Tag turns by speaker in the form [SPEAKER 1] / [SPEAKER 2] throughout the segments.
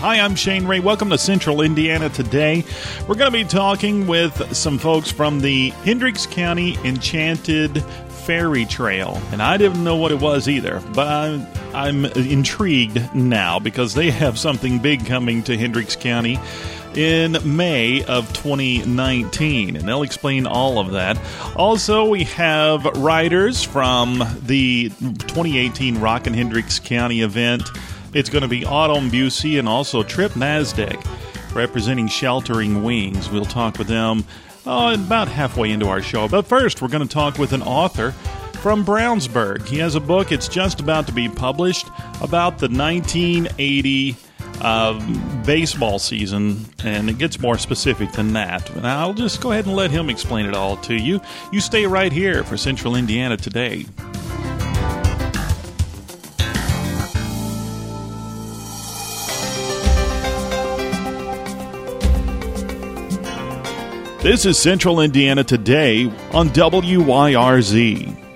[SPEAKER 1] Hi, I'm Shane Ray. Welcome to Central Indiana today. We're going to be talking with some folks from the Hendricks County Enchanted Fairy Trail. And I didn't know what it was either, but I'm, I'm intrigued now because they have something big coming to Hendricks County in May of 2019, and they'll explain all of that. Also, we have riders from the 2018 Rock and Hendricks County event. It's going to be Autumn Busey and also Trip Nadzak representing Sheltering Wings. We'll talk with them uh, about halfway into our show. But first, we're going to talk with an author from Brownsburg. He has a book, it's just about to be published, about the 1980 uh, baseball season, and it gets more specific than that. And I'll just go ahead and let him explain it all to you. You stay right here for Central Indiana today. This is Central Indiana Today on WYRZ.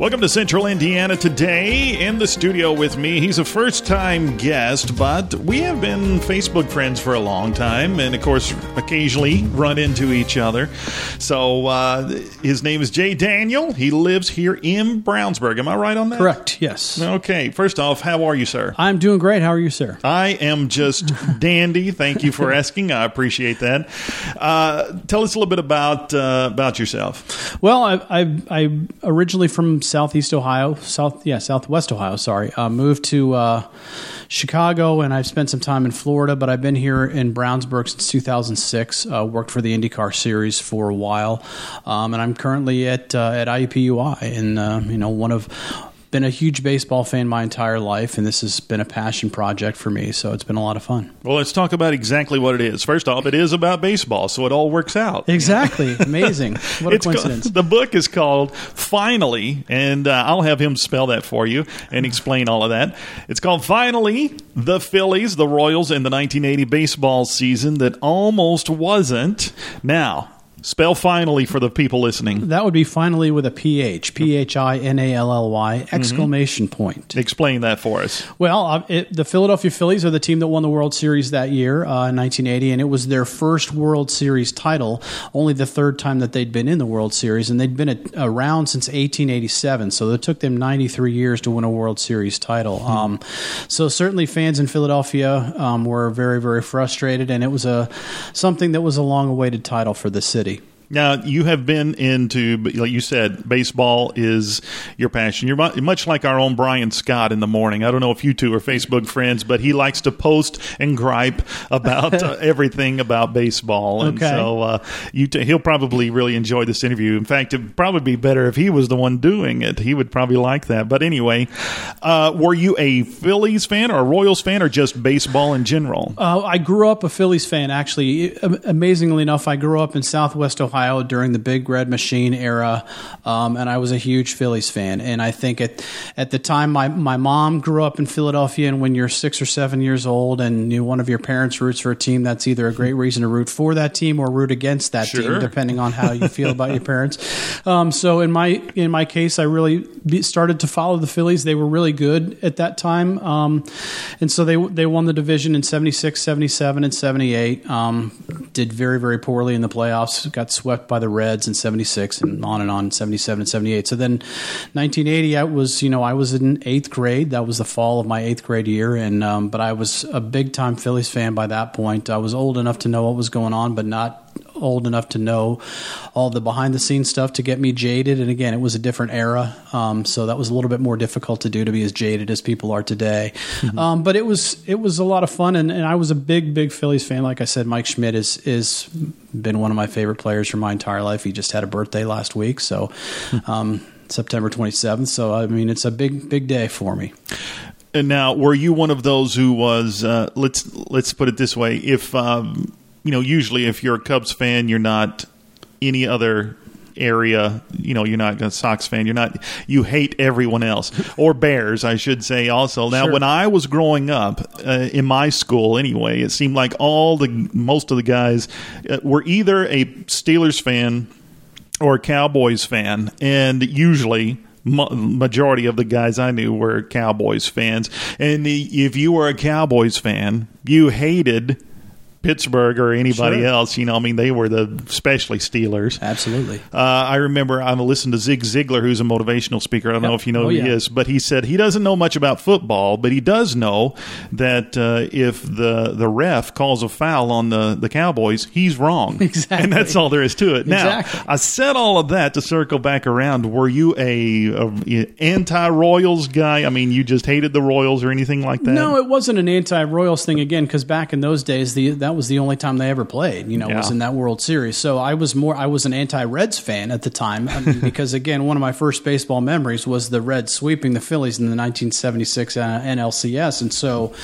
[SPEAKER 1] Welcome to Central Indiana today. In the studio with me, he's a first time guest, but we have been Facebook friends for a long time, and of course, occasionally run into each other. So, uh, his name is Jay Daniel. He lives here in Brownsburg. Am I right on that?
[SPEAKER 2] Correct, yes.
[SPEAKER 1] Okay, first off, how are you, sir?
[SPEAKER 2] I'm doing great. How are you, sir?
[SPEAKER 1] I am just dandy. Thank you for asking. I appreciate that. Uh, tell us a little bit about uh, about yourself.
[SPEAKER 2] Well, I, I, I originally from Southeast Ohio, South yeah, Southwest Ohio. Sorry, uh, moved to uh, Chicago, and I've spent some time in Florida. But I've been here in Brownsburg since 2006. Uh, worked for the IndyCar Series for a while, um, and I'm currently at uh, at IUPUI, and uh, you know one of been a huge baseball fan my entire life, and this has been a passion project for me. So it's been a lot of fun.
[SPEAKER 1] Well, let's talk about exactly what it is. First off, it is about baseball, so it all works out.
[SPEAKER 2] Exactly. Amazing. What a
[SPEAKER 1] It's
[SPEAKER 2] coincidence.
[SPEAKER 1] called- the book is called Finally, and uh, I'll have him spell that for you and explain all of that. It's called Finally, the Phillies, the Royals, and the 1980 baseball season that almost wasn't. Now, spell finally for the people listening.
[SPEAKER 2] That would be finally with a PH, P H I N A L L Y, exclamation point.
[SPEAKER 1] Explain that for us.
[SPEAKER 2] Well, uh, it, the Philadelphia Phillies are the team that won the World Series that year uh, in 1980, and it was their first World Series title, only the third time that they'd been in the World Series, and they'd been a, around since 1887. So it took them 93 years to win a World Series title. Um, so certainly, fans in Philadelphia um, were very, very frustrated, and it was a something that was a long-awaited title for the city.
[SPEAKER 1] Now, you have been into, like you said, baseball is your passion. You're much like our own Brian Scott in the morning. I don't know if you two are Facebook friends, but he likes to post and gripe about uh, everything about baseball. And
[SPEAKER 2] Okay.
[SPEAKER 1] so uh, you t- he'll probably really enjoy this interview. In fact, it'd probably be better if he was the one doing it. He would probably like that. But anyway, uh, were you a Phillies fan or a Royals fan or just baseball in general?
[SPEAKER 2] Uh, I grew up a Phillies fan. Actually, amazingly enough, I grew up in Southwest Ohio during the Big Red Machine era, um, and I was a huge Phillies fan. And I think at at the time, my my mom grew up in Philadelphia, and when you're six or seven years old, and you, one of your parents roots for a team, that's either a great reason to root for that team or root against that
[SPEAKER 1] Sure.
[SPEAKER 2] team, depending on how you feel about your parents. Um, so in my in my case, I really started to follow the Phillies. They were really good at that time, um, and so they they won the division in 76, 77, and 78. Um, did very very poorly in the playoffs. Got swept by the Reds in 76 and on and on 77 and 78. So then 1980, I was you know I was in eighth grade. That was the fall of my eighth grade year, and um, but I was a big time Phillies fan by that point. I was old enough to know what was going on, but not old enough to know all the behind the scenes stuff to get me jaded. And again, it was a different era, um, so that was a little bit more difficult to do to be as jaded as people are today. Um, but it was it was a lot of fun, and, and I was a big big Phillies fan. Like I said, Mike Schmidt is is been one of my favorite players for my entire life. He just had a birthday last week, so. Um, September 27th. So, I mean, it's a big, big day for me.
[SPEAKER 1] And now, were you one of those who was? Uh, let's let's put it this way: if um, you know, usually if you're a Cubs fan, you're not any other area. You know, you're not a Sox fan. You're not. You hate everyone else, or Bears, I should say. Also, now
[SPEAKER 2] Sure.
[SPEAKER 1] when I was growing up uh, in my school, anyway, it seemed like all the most of the guys uh, were either a Steelers fan or a Cowboys fan, and usually majority of the guys I knew were Cowboys fans. And if you were a Cowboys fan, you hated Pittsburgh or anybody
[SPEAKER 2] Sure.
[SPEAKER 1] else. You know, I mean, they were the especially Steelers.
[SPEAKER 2] Absolutely.
[SPEAKER 1] Uh, I remember I listened to Zig Ziglar, who's a motivational speaker. I don't know if you know
[SPEAKER 2] Oh,
[SPEAKER 1] who he is, but he said he doesn't know much about football, but he does know that uh, if the the ref calls a foul on the, the Cowboys, he's wrong.
[SPEAKER 2] Exactly.
[SPEAKER 1] And that's all there is to it. Now,
[SPEAKER 2] Exactly.
[SPEAKER 1] I said all of that to circle back around. Were you a, a anti Royals guy? I mean, you just hated the Royals or anything like that?
[SPEAKER 2] No, it wasn't an anti-Royals thing again because back in those days, the that was the only time they ever played. You know, was in that World Series. So I was more, I was an anti-Reds fan at the time I mean, because again, one of my first baseball memories was the Reds sweeping the Phillies in the 1976 uh, NLCS, and so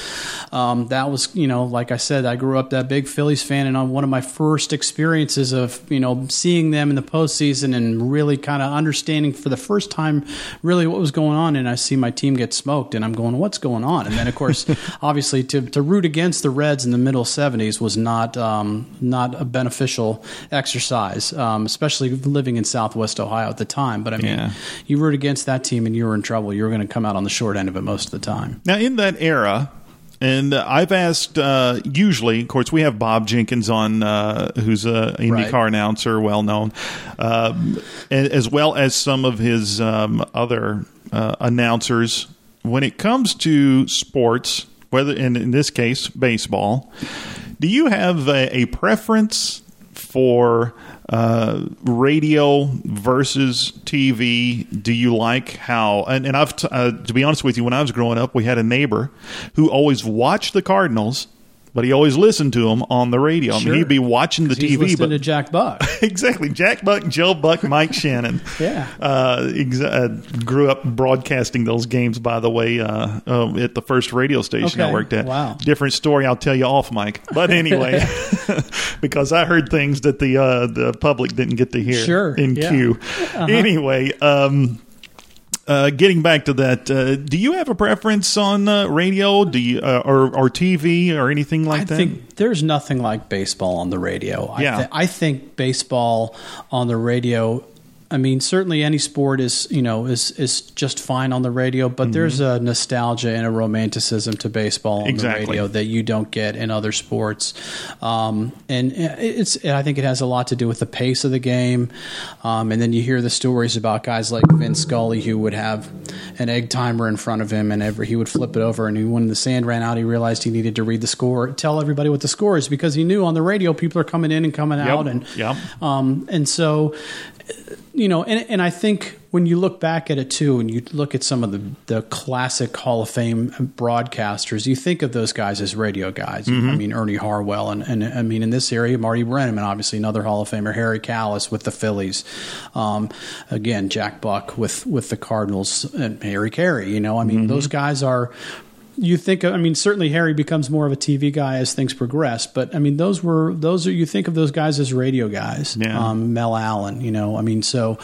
[SPEAKER 2] um, that was, you know, like I said, I grew up that big Phillies fan, and on one of my first experiences of you know seeing them in the postseason and really kind of understanding for the first time really what was going on, and I see my team get smoked, and I'm going, what's going on? And then of course, obviously, to to root against the Reds in the middle '70s was not um, not a beneficial exercise, um, especially living in Southwest Ohio at the time. But I mean,
[SPEAKER 1] Yeah.
[SPEAKER 2] you root against that team, and you were in trouble. You were going to come out on the short end of it most of the time.
[SPEAKER 1] Now, in that era, and I've asked, uh, usually, of course, we have Bob Jenkins on, uh, who's a IndyCar
[SPEAKER 2] Right.
[SPEAKER 1] announcer, well known, um, as well as some of his um, other uh, announcers. When it comes to sports, whether in, in this case baseball, do you have a, a preference for uh, radio versus TV? Do you like how? And, and I've t- uh, to be honest with you, when I was growing up, we had a neighbor who always watched the Cardinals. But he always listened to them on the radio. I mean,
[SPEAKER 2] Sure.
[SPEAKER 1] he'd be watching the TV,
[SPEAKER 2] listening
[SPEAKER 1] but
[SPEAKER 2] to Jack Buck.
[SPEAKER 1] exactly Jack Buck, Joe Buck, Mike Shannon.
[SPEAKER 2] Yeah.
[SPEAKER 1] uh, exa- uh, grew up broadcasting those games. By the way, uh, uh, at the first radio station I worked at.
[SPEAKER 2] Wow.
[SPEAKER 1] Different story. I'll tell you off, Mike. But anyway, because I heard things that the uh, the public didn't get to hear.
[SPEAKER 2] Sure,
[SPEAKER 1] In
[SPEAKER 2] yeah.
[SPEAKER 1] queue. Anyway. Um, uh, getting back to that, uh, do you have a preference on uh, radio? Do you uh, or or TV or anything like that?
[SPEAKER 2] I
[SPEAKER 1] that?
[SPEAKER 2] think there's nothing like baseball on the radio. I,
[SPEAKER 1] Yeah.
[SPEAKER 2] I think baseball on the radio. I mean, certainly any sport is you know is is just fine on the radio, but there's a nostalgia and a romanticism to baseball on
[SPEAKER 1] Mm-hmm. Exactly.
[SPEAKER 2] the radio that you don't get in other sports. Um, and it's I think it has a lot to do with the pace of the game. Um, and then you hear the stories about guys like Vince Scully who would have an egg timer in front of him, and every he would flip it over, and he, when the sand ran out, he realized he needed to read the score, tell everybody what the score is, because he knew on the radio people are coming in and coming out, and
[SPEAKER 1] Yep.
[SPEAKER 2] um, and so you know, and and I think when you look back at it too, and you look at some of the the classic Hall of Fame broadcasters, you think of those guys as radio guys. I mean, Ernie Harwell, and, and I mean in this area, Marty Brennaman, obviously another Hall of Famer, Harry Kalas with the Phillies, um, again Jack Buck with with the Cardinals, and Harry Caray. You know, I mean those guys are you think I mean certainly Harry becomes more of a TV guy as things progress, but I mean those were those are you think of those guys as radio guys.
[SPEAKER 1] Yeah.
[SPEAKER 2] Um, Mel Allen, you know, I mean so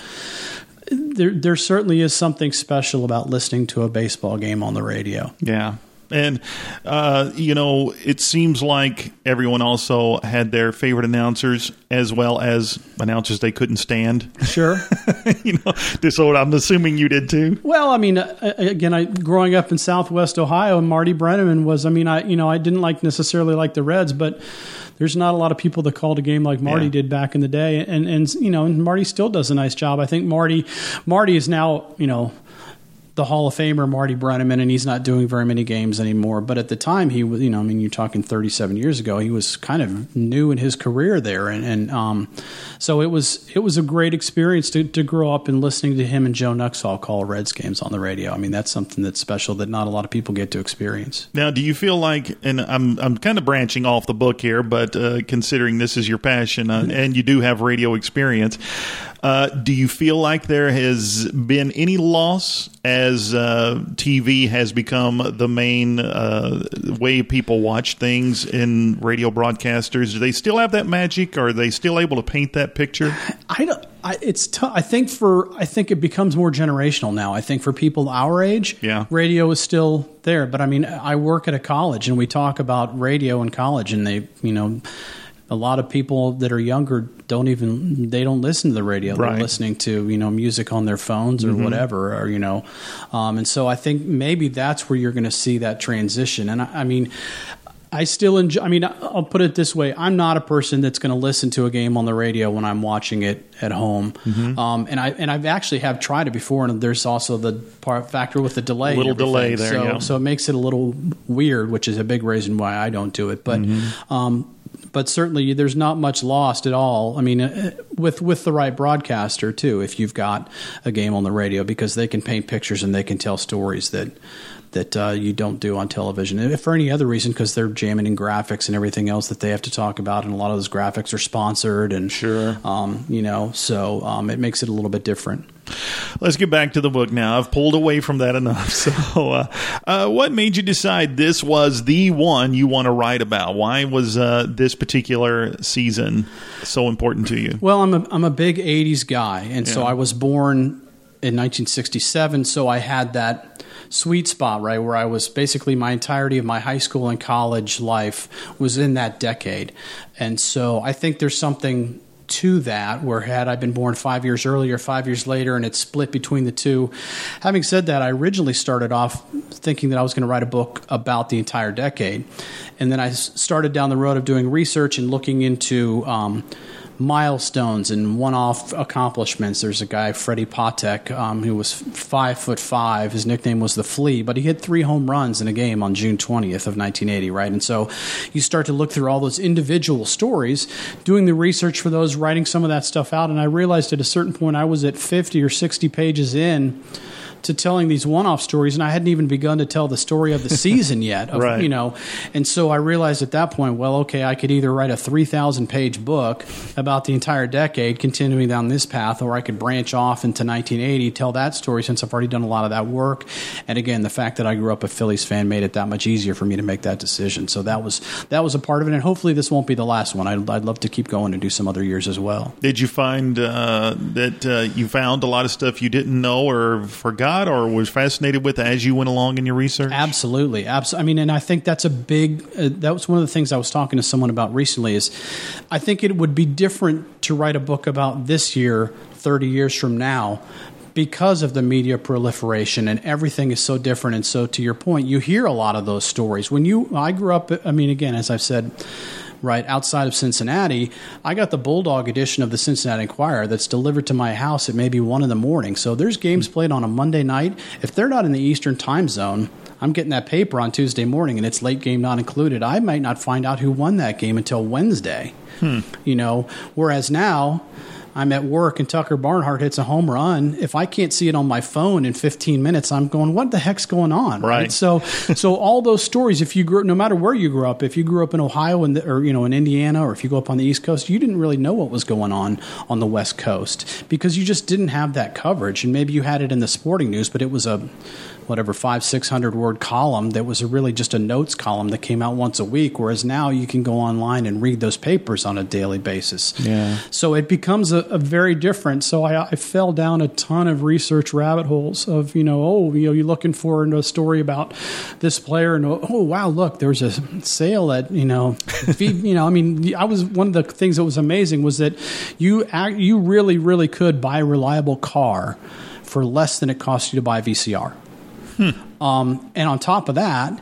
[SPEAKER 2] there there certainly is something special about listening to a baseball game on the radio.
[SPEAKER 1] Yeah. And, uh, you know, it seems like everyone also had their favorite announcers as well as announcers they couldn't stand.
[SPEAKER 2] Sure.
[SPEAKER 1] you know, this old, I'm assuming you did too.
[SPEAKER 2] Well, I mean, uh, again, I growing up in Southwest Ohio, Marty Brennaman was. I mean, I you know I didn't like necessarily like the Reds, but there's not a lot of people that called a game like Marty
[SPEAKER 1] Yeah.
[SPEAKER 2] did back in the day, and and you know, and Marty still does a nice job. I think Marty Marty is now you know the Hall of Famer Marty Brennaman, and he's not doing very many games anymore. But at the time, he was, you know, I mean, you're talking 37 years ago. He was kind of new in his career there, and, and um, so it was it was a great experience to, to grow up and listening to him and Joe Nuxhall call Reds games on the radio. I mean, that's something that's special that not a lot of people get to experience.
[SPEAKER 1] Now, do you feel like, and I'm I'm kind of branching off the book here, but uh, considering this is your passion uh, and you do have radio experience, uh, do you feel like there has been any loss as uh, TV has become the main uh, way people watch things in radio broadcasters? Do they still have that magic? Are they still able to paint that picture?
[SPEAKER 2] I don't. I, it's tough. I think for I think it becomes more generational now. I think for people our age,
[SPEAKER 1] Yeah.
[SPEAKER 2] radio is still there. But I mean, I work at a college, and we talk about radio in college, and they, you know. A lot of people that are younger don't even they don't listen to the radio.
[SPEAKER 1] Right.
[SPEAKER 2] They're listening to you know music on their phones or
[SPEAKER 1] Mm-hmm.
[SPEAKER 2] whatever, or you know, um, and so I think maybe that's where you're going to see that transition. And I, I mean. I still enjoy. I mean, I'll put it this way: I'm not a person that's going to listen to a game on the radio when I'm watching it at home.
[SPEAKER 1] Mm-hmm.
[SPEAKER 2] Um, and I and I've actually have tried it before, and there's also the part factor with the delay. and
[SPEAKER 1] Little delay there,
[SPEAKER 2] so,
[SPEAKER 1] yeah.
[SPEAKER 2] so it makes it a little weird, which is a big reason why I don't do it. But
[SPEAKER 1] Mm-hmm.
[SPEAKER 2] um, but certainly there's not much lost at all. I mean, uh, with with the right broadcaster too, if you've got a game on the radio, because they can paint pictures and they can tell stories that that uh, you don't do on television. And if for any other reason, because they're jamming in graphics and everything else that they have to talk about, and a lot of those graphics are sponsored and
[SPEAKER 1] Sure.
[SPEAKER 2] um, you know, so um, it makes it a little bit different.
[SPEAKER 1] Let's get back to the book now. I've pulled away from that enough. So, uh, uh, what made you decide this was the one you want to write about? Why was uh, this particular season so important to you?
[SPEAKER 2] Well, I'm a I'm a big '80s guy, and so I was born in 1967. So I had that sweet spot right where I was basically my entirety of my high school and college life was in that decade, and so I think there's something to that where had I been born five years earlier, five years later, and it's split between the two. Having said that, I originally started off thinking that I was going to write a book about the entire decade, and then I started down the road of doing research and looking into. Um, milestones and one-off accomplishments. There's a guy, Freddie Patek, um, who was five foot five. His nickname was the Flea, but he hit three home runs in a game on June 20th of 1980. Right, and so you start to look through all those individual stories, doing the research for those, writing some of that stuff out, and I realized at a certain point I was at 50 or 60 pages in to telling these one-off stories, and I hadn't even begun to tell the story of the season yet. Of,
[SPEAKER 1] Right.
[SPEAKER 2] You know, and so I realized at that point, well, okay, I could either write a three thousand page book about the entire decade, continuing down this path, or I could branch off into 1980, tell that story since I've already done a lot of that work. And again, the fact that I grew up a Phillies fan made it that much easier for me to make that decision. So that was that was a part of it, and hopefully this won't be the last one. I'd, I'd love to keep going and do some other years as well.
[SPEAKER 1] Did you find uh, that uh, you found a lot of stuff you didn't know or forgot or was fascinated with as you went along in your research?
[SPEAKER 2] Absolutely, absolutely. I mean, and I think that's a big. Uh, that was one of the things I was talking to someone about recently. Is I think it would be different to write a book about this year, thirty years from now, because of the media proliferation and everything is so different. And so, to your point, you hear a lot of those stories. When you, I grew up. I mean, again, as I've said. Right outside of Cincinnati, I got the Bulldog edition of the Cincinnati Enquirer that's delivered to my house at maybe one in the morning. So there's games played on a Monday night. If they're not in the Eastern time zone, I'm getting that paper on Tuesday morning and it's late game not included. I might not find out who won that game until Wednesday. Hmm. You know, whereas now I'm at work and Tucker Barnhart hits a home run. If I can't see it on my phone in 15 minutes, I'm going, what the heck's going on?
[SPEAKER 1] Right.
[SPEAKER 2] So, so all those stories, if you grew, up, no matter where you grew up, if you grew up in Ohio and or you know in Indiana, or if you go up on the East Coast, you didn't really know what was going on on the West Coast because you just didn't have that coverage. And maybe you had it in the sporting news, but it was a whatever five six hundred word column that was really just a notes column that came out once a week whereas now you can go online and read those papers on a daily basis
[SPEAKER 1] Yeah.
[SPEAKER 2] so it becomes a, a very different so I, I fell down a ton of research rabbit holes of you know oh you know you're looking for a story about this player and oh wow look there's a sale at you know you know I mean I was one of the things that was amazing was that you act, you really really could buy a reliable car for less than it cost you to buy a VCR um, and on top of that,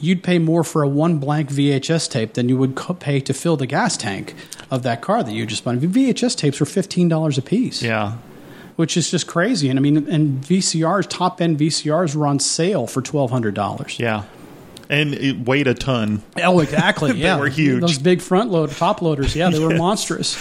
[SPEAKER 2] you'd pay more for a one blank VHS tape than you would co- pay to fill the gas tank of that car that you just bought. VHS tapes were fifteen dollars a piece,
[SPEAKER 1] Yeah.
[SPEAKER 2] which is just crazy. And I mean, and VCRs, top end VCRs, were on sale for twelve hundred dollars.
[SPEAKER 1] Yeah. And it weighed a ton.
[SPEAKER 2] Oh, exactly.
[SPEAKER 1] They
[SPEAKER 2] yeah,
[SPEAKER 1] were huge.
[SPEAKER 2] Those big front load top loaders. Yeah, they were monstrous.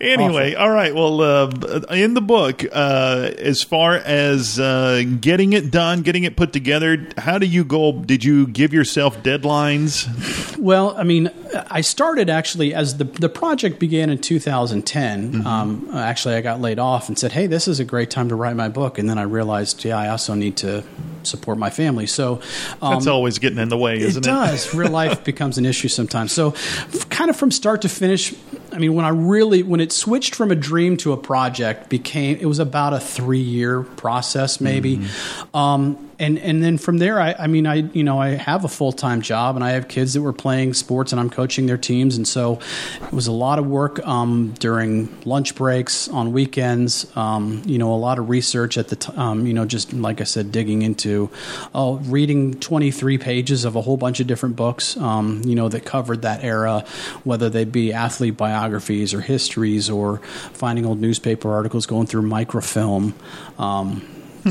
[SPEAKER 1] Anyway, all right. Well, uh, in the book, uh, as far as uh, getting it done, getting it put together, how do you go? Did you give yourself deadlines?
[SPEAKER 2] Well, I mean, I started actually as the the project began in 2010. Um, actually, I got laid off and said, "Hey, this is a great time to write my book." And then I realized, yeah, I also need to support my family. So um,
[SPEAKER 1] That's always getting in the way, isn't it?
[SPEAKER 2] it does. Real life becomes an issue sometimes. So, f- kind of from start to finish, I mean, when I really when it switched from a dream to a project, became it was about a three year process, maybe. Mm-hmm. Um, and and then from there, I, I mean, I you know I have a full time job and I have kids that were playing sports and I'm coaching their teams, and so it was a lot of work um, during lunch breaks on weekends. Um, you know, a lot of research at the t- um, you know just like I said, digging into, oh, reading 23 pages of a whole bunch of different books, um, you know, that covered that era, whether they be athlete biographies or histories or finding old newspaper articles, going through microfilm. Um,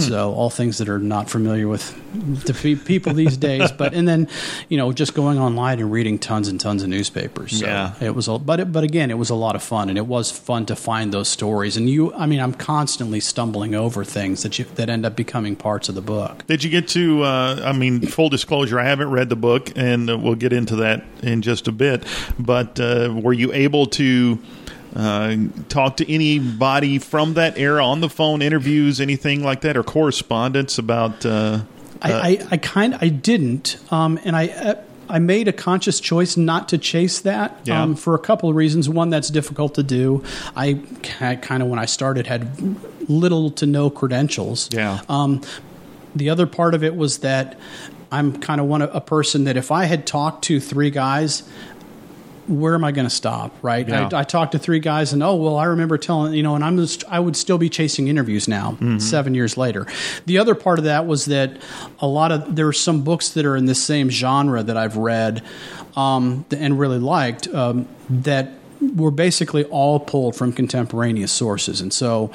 [SPEAKER 2] Hmm. So all things that are not familiar with the people these days, but and then you know just going online and reading tons and tons of newspapers. So
[SPEAKER 1] yeah,
[SPEAKER 2] it was. A, but it, but again, it was a lot of fun, and it was fun to find those stories. And you, I mean, I'm constantly stumbling over things that you that end up becoming parts of the book.
[SPEAKER 1] Did you get to? Uh, I mean, full disclosure, I haven't read the book, and uh, we'll get into that in just a bit. But uh, were you able to? Uh, talk to anybody from that era on the phone, interviews, anything like that, or correspondence about? Uh,
[SPEAKER 2] I, uh, I, I kind I didn't, um, and I. Uh, I made a conscious choice not to chase that
[SPEAKER 1] yeah. um,
[SPEAKER 2] for a couple of reasons. One, that's difficult to do. I kind of, when I started, had little to no credentials.
[SPEAKER 1] Yeah.
[SPEAKER 2] Um, the other part of it was that I'm kind of one a person that if I had talked to three guys where am I going to stop? Right.
[SPEAKER 1] Yeah.
[SPEAKER 2] I, I, talked to three guys, and oh well, I remember telling you know, and I'm just I would still be chasing interviews now, mm-hmm. seven years later. The other part of that was that a lot of there are some books that are in the same genre that I've read um, and really liked um, that were basically all pulled from contemporaneous sources, and so.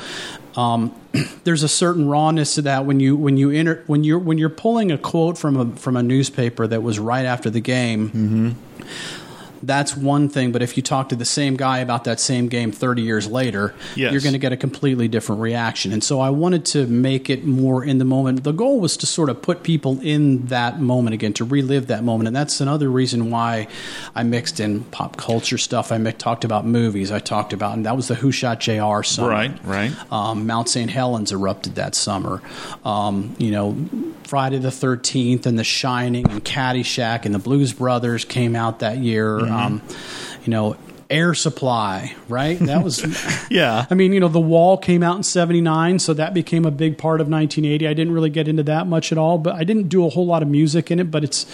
[SPEAKER 2] Um, there's a certain rawness to that when you when you enter when you're when you're pulling a quote from a from a newspaper that was right after the game.
[SPEAKER 1] Mm-hmm
[SPEAKER 2] that's one thing. But if you talk to the same guy about that same game 30 years later,
[SPEAKER 1] yes.
[SPEAKER 2] you're going to get a completely different reaction. And so I wanted to make it more in the moment. The goal was to sort of put people in that moment again, to relive that moment. And that's another reason why I mixed in pop culture stuff. I talked about movies. I talked about, and that was the Who Shot JR summer.
[SPEAKER 1] Right, right.
[SPEAKER 2] Um, Mount St. Helens erupted that summer. Um, you know, Friday the 13th and The Shining and Caddyshack and the Blues Brothers came out that year. Mm-hmm. Um, you know, Air Supply, right? That was,
[SPEAKER 1] yeah.
[SPEAKER 2] I mean, you know, The Wall came out in 79, so that became a big part of 1980. I didn't really get into that much at all, but I didn't do a whole lot of music in it. But it's,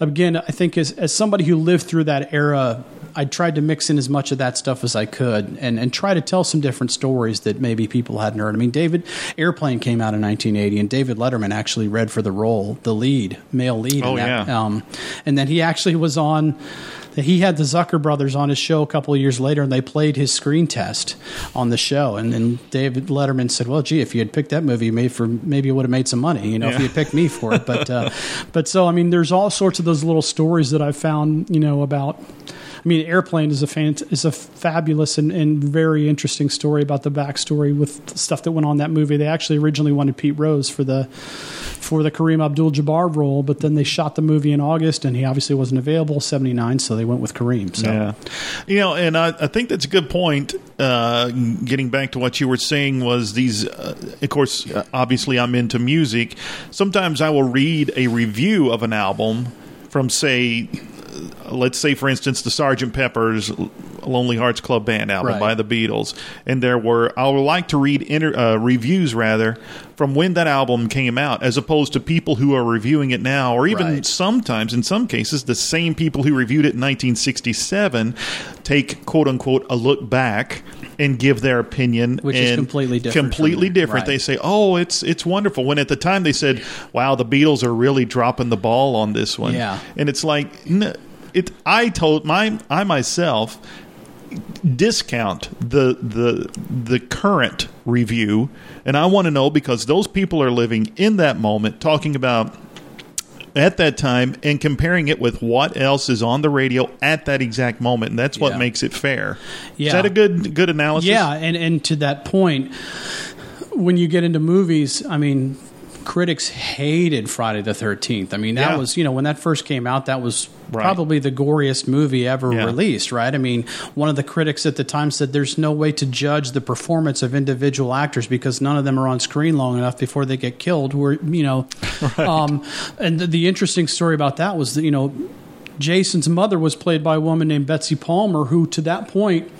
[SPEAKER 2] again, I think as, as somebody who lived through that era, I tried to mix in as much of that stuff as I could and, and try to tell some different stories that maybe people hadn't heard. I mean, David Airplane came out in 1980, and David Letterman actually read for the role, the lead, male lead.
[SPEAKER 1] Oh,
[SPEAKER 2] that.
[SPEAKER 1] yeah.
[SPEAKER 2] Um, and then he actually was on he had the Zucker brothers on his show a couple of years later, and they played his screen test on the show. And then David Letterman said, "Well, gee, if you had picked that movie, made for maybe you would have made some money, you know, yeah. if you had picked me for it." But uh, but so I mean, there's all sorts of those little stories that I found, you know, about I mean, Airplane is a fant- is a fabulous and, and, very interesting story about the backstory with stuff that went on that movie. They actually originally wanted Pete Rose for the for the Kareem Abdul-Jabbar role, but then they shot the movie in August, and he obviously wasn't available '79, so they went with Kareem. So.
[SPEAKER 1] Yeah, you know, and I, I think that's a good point. Uh, getting back to what you were saying was these. Uh, of course, uh, obviously, I'm into music. Sometimes I will read a review of an album from, say, let's say, for instance, the Sergeant Pepper's Lonely Hearts Club Band album
[SPEAKER 2] right.
[SPEAKER 1] by the Beatles, and there were I would like to read inter, uh, reviews rather from when that album came out, as opposed to people who are reviewing it now, or even
[SPEAKER 2] right.
[SPEAKER 1] sometimes, in some cases, the same people who reviewed it in 1967 take quote unquote a look back and give their opinion,
[SPEAKER 2] which is completely different.
[SPEAKER 1] Completely different.
[SPEAKER 2] Right.
[SPEAKER 1] They say, "Oh, it's it's wonderful." When at the time they said, "Wow, the Beatles are really dropping the ball on this one,"
[SPEAKER 2] yeah,
[SPEAKER 1] and it's like, it. I told my I myself discount the the the current review and I want to know because those people are living in that moment talking about at that time and comparing it with what else is on the radio at that exact moment and that's what
[SPEAKER 2] yeah.
[SPEAKER 1] makes it fair.
[SPEAKER 2] Yeah.
[SPEAKER 1] Is that a good good analysis?
[SPEAKER 2] Yeah, and and to that point when you get into movies, I mean critics hated Friday the 13th. I mean, that
[SPEAKER 1] yeah.
[SPEAKER 2] was, you know, when that first came out, that was
[SPEAKER 1] right.
[SPEAKER 2] probably the goriest movie ever
[SPEAKER 1] yeah.
[SPEAKER 2] released, right? I mean, one of the critics at the time said there's no way to judge the performance of individual actors because none of them are on screen long enough before they get killed. Where, you know,
[SPEAKER 1] right.
[SPEAKER 2] um, and the, the interesting story about that was that, you know, Jason's mother was played by a woman named Betsy Palmer, who to that point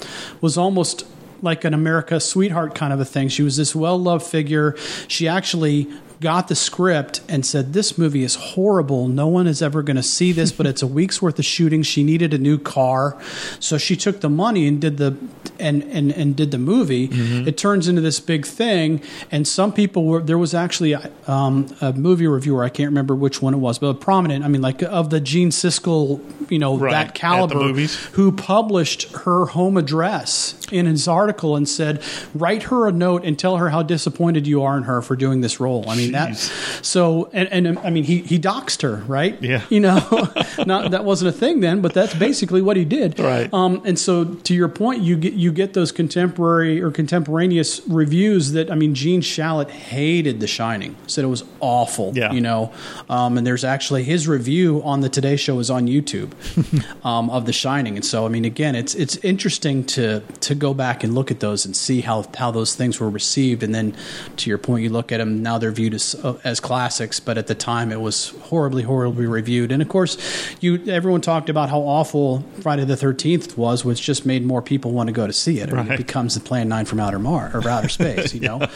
[SPEAKER 2] was almost like an America sweetheart kind of a thing. She was this well loved figure. She actually got the script and said, This movie is horrible. No one is ever going to see this, but it's a week's worth of shooting. She needed a new car. So she took the money and did the and and, and did the movie. Mm-hmm. It turns into this big thing. And some people were there was actually um, a movie reviewer, I can't remember which one it was, but a prominent, I mean, like of the Gene Siskel, you know, right. that caliber, who published her home address in his article and said, Write her a note and tell her how disappointed you are in her for doing this role. I mean, that. So, and, and I mean, he he doxed her, right?
[SPEAKER 1] Yeah.
[SPEAKER 2] You know, not that wasn't a thing then, but that's basically what he did.
[SPEAKER 1] Right.
[SPEAKER 2] Um, and so, to your point, you get you get those contemporary or contemporaneous reviews that I mean, Gene Shalit hated The Shining, said it was awful.
[SPEAKER 1] Yeah.
[SPEAKER 2] You know, um, and there's actually his review on the Today Show is on YouTube um, of The Shining, and so I mean, again, it's it's interesting to to go back and look at those and see how how those things were received, and then to your point, you look at them now they're viewed as uh, as classics, but at the time it was horribly, horribly reviewed. And of course, you everyone talked about how awful Friday the Thirteenth was, which just made more people want to go to see it. I mean, it becomes the Plan Nine from outer Mar or outer space, you know.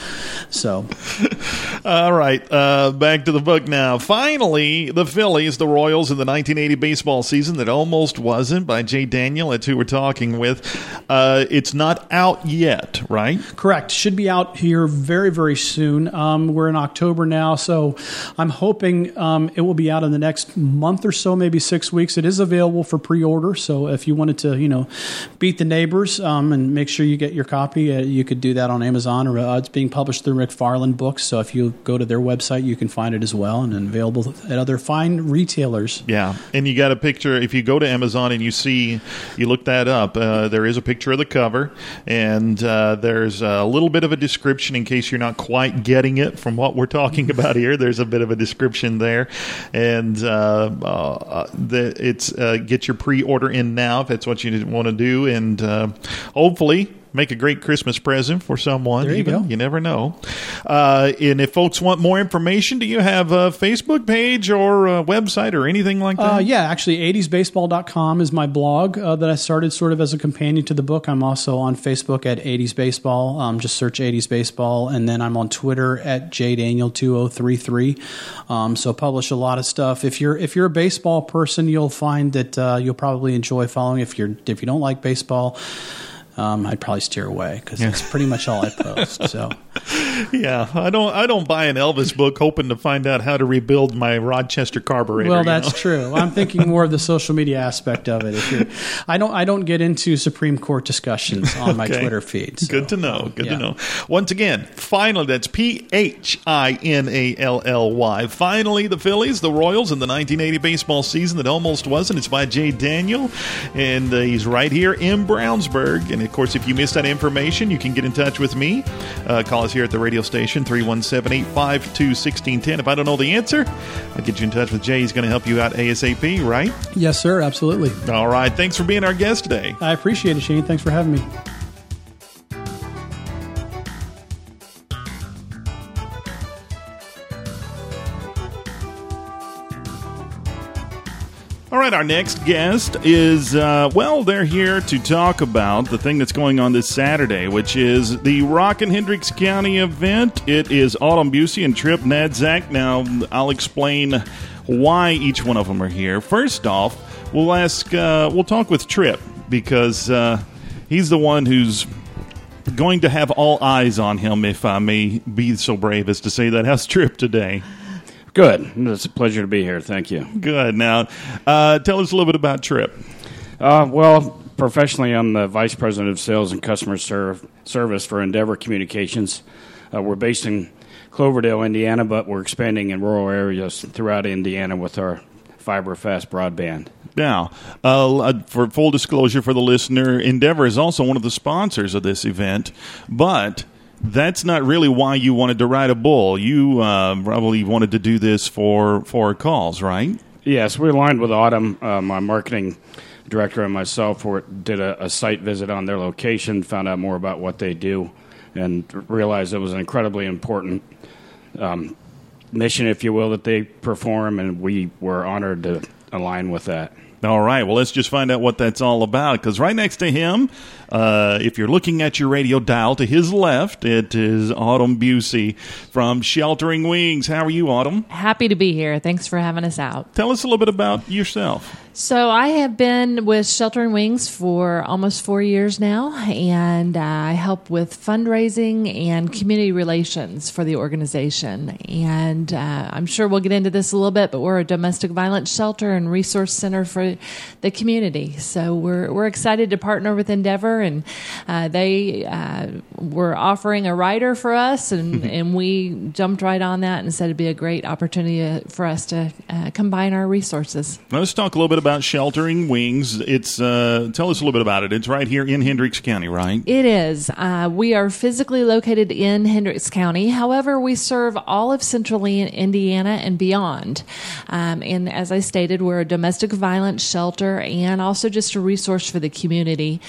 [SPEAKER 2] So,
[SPEAKER 1] all right, uh, back to the book now. Finally, the Phillies, the Royals in the 1980 baseball season that almost wasn't by Jay Daniel. That's who we're talking with. Uh, it's not out yet, right?
[SPEAKER 2] Correct. Should be out here very, very soon. Um, we're in October October now, so I'm hoping um, it will be out in the next month or so, maybe six weeks. It is available for pre-order, so if you wanted to, you know, beat the neighbors um, and make sure you get your copy, uh, you could do that on Amazon. Or uh, it's being published through McFarland Books, so if you go to their website, you can find it as well, and available at other fine retailers.
[SPEAKER 1] Yeah, and you got a picture. If you go to Amazon and you see, you look that up, uh, there is a picture of the cover, and uh, there's a little bit of a description in case you're not quite getting it from what we're talking about here. There's a bit of a description there, and uh, uh, the, it's uh, get your pre-order in now if that's what you want to do, and hopefully make a great Christmas present for someone.
[SPEAKER 2] There you
[SPEAKER 1] even.
[SPEAKER 2] go.
[SPEAKER 1] You never know. Uh, and if folks want more information, do you have a Facebook page or a website or anything like that?
[SPEAKER 2] Uh, yeah, actually, 80sbaseball.com is my blog uh, that I started sort of as a companion to the book. I'm also on Facebook at 80s Baseball. Um, just search 80s Baseball. And then I'm on Twitter at jdaniel2033. Um, so publish a lot of stuff. If you're if you're a baseball person, you'll find that uh, you'll probably enjoy following. If you're if you don't like baseball, um, I'd probably steer away because yeah. it's pretty much all I post. So,
[SPEAKER 1] yeah, I don't I don't buy an Elvis book hoping to find out how to rebuild my Rochester carburetor.
[SPEAKER 2] Well, that's
[SPEAKER 1] know?
[SPEAKER 2] true. I'm thinking more of the social media aspect of it. If you're, I don't I don't get into Supreme Court discussions on my Twitter feed. So,
[SPEAKER 1] Good to know. Good yeah. to know. Once again, finally, that's P H I N A L L Y. Finally, the Phillies, the Royals, in the 1980 baseball season that almost wasn't. It's by Jay Daniel, and uh, he's right here in Brownsburg, and of course, if you missed that information, you can get in touch with me. Uh, call us here at the radio station, 317 852 1610. If I don't know the answer, I'll get you in touch with Jay. He's going to help you out ASAP, right?
[SPEAKER 2] Yes, sir. Absolutely.
[SPEAKER 1] All right. Thanks for being our guest today.
[SPEAKER 2] I appreciate it, Shane. Thanks for having me.
[SPEAKER 1] All right, our next guest is, uh, well, they're here to talk about the thing that's going on this Saturday, which is the Rock and Hendricks County event. It is Autumn Busey and Trip Nadzak. Now, I'll explain why each one of them are here. First off, we'll ask, uh, we'll talk with Trip because uh, he's the one who's going to have all eyes on him, if I may be so brave as to say that. How's Trip today?
[SPEAKER 3] Good. It's a pleasure to be here. Thank you.
[SPEAKER 1] Good. Now, uh, tell us a little bit about Trip.
[SPEAKER 3] Uh, well, professionally, I'm the vice president of sales and customer serv- service for Endeavor Communications. Uh, we're based in Cloverdale, Indiana, but we're expanding in rural areas throughout Indiana with our fiber fast broadband.
[SPEAKER 1] Now, uh, uh for full disclosure for the listener, Endeavor is also one of the sponsors of this event, but that's not really why you wanted to ride a bull. You uh, probably wanted to do this for for calls, right?
[SPEAKER 3] Yes, we aligned with Autumn, uh, my marketing director, and myself. For did a, a, site visit on their location, found out more about what they do, and realized it was an incredibly important um, mission, if you will, that they perform, and we were honored to align with that.
[SPEAKER 1] All right. Well, let's just find out what that's all about. Because right next to him, uh, if you're looking at your radio dial to his left, it is Autumn Busey from Sheltering Wings. How are you, Autumn?
[SPEAKER 4] Happy to be here. Thanks for having us out.
[SPEAKER 1] Tell us a little bit about yourself.
[SPEAKER 4] So, I have been with Sheltering Wings for almost four years now, and uh, I help with fundraising and community relations for the organization. And uh, I'm sure we'll get into this a little bit, but we're a domestic violence shelter and resource center for the community. So, we're, we're excited to partner with Endeavor, and uh, they uh, were offering a rider for us, and, and we jumped right on that and said it'd be a great opportunity for us to uh, combine our resources.
[SPEAKER 1] Let's talk a little bit about Sheltering Wings. It's uh, tell us a little bit about it. It's right here in Hendricks County, right?
[SPEAKER 4] It is. Uh, we are physically located in Hendricks County. However, we serve all of central Indiana and beyond. Um, and as I stated, we're a domestic violence shelter and also just a resource for the community.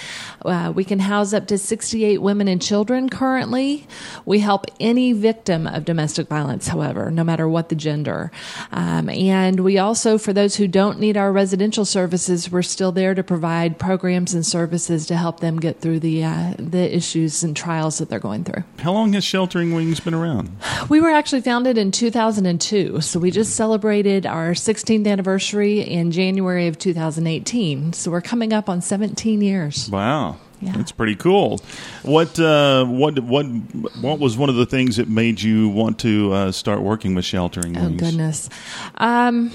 [SPEAKER 4] Uh, we can house up to 68 women and children currently. We help any victim of domestic violence, however, no matter what the gender. Um, and we also, for those who don't need our residential services, we're still there to provide programs and services to help them get through the uh, the issues and trials that they're going through.
[SPEAKER 1] How long has Sheltering Wings been around?
[SPEAKER 4] We were actually founded in 2002, so we just celebrated our 16th anniversary in January of 2018. So we're coming up on 17 years.
[SPEAKER 1] Wow.
[SPEAKER 4] Yeah.
[SPEAKER 1] That's pretty cool. What uh, what what what was one of the things that made you want to uh, start working with Sheltering Wings?
[SPEAKER 4] Oh goodness. Um,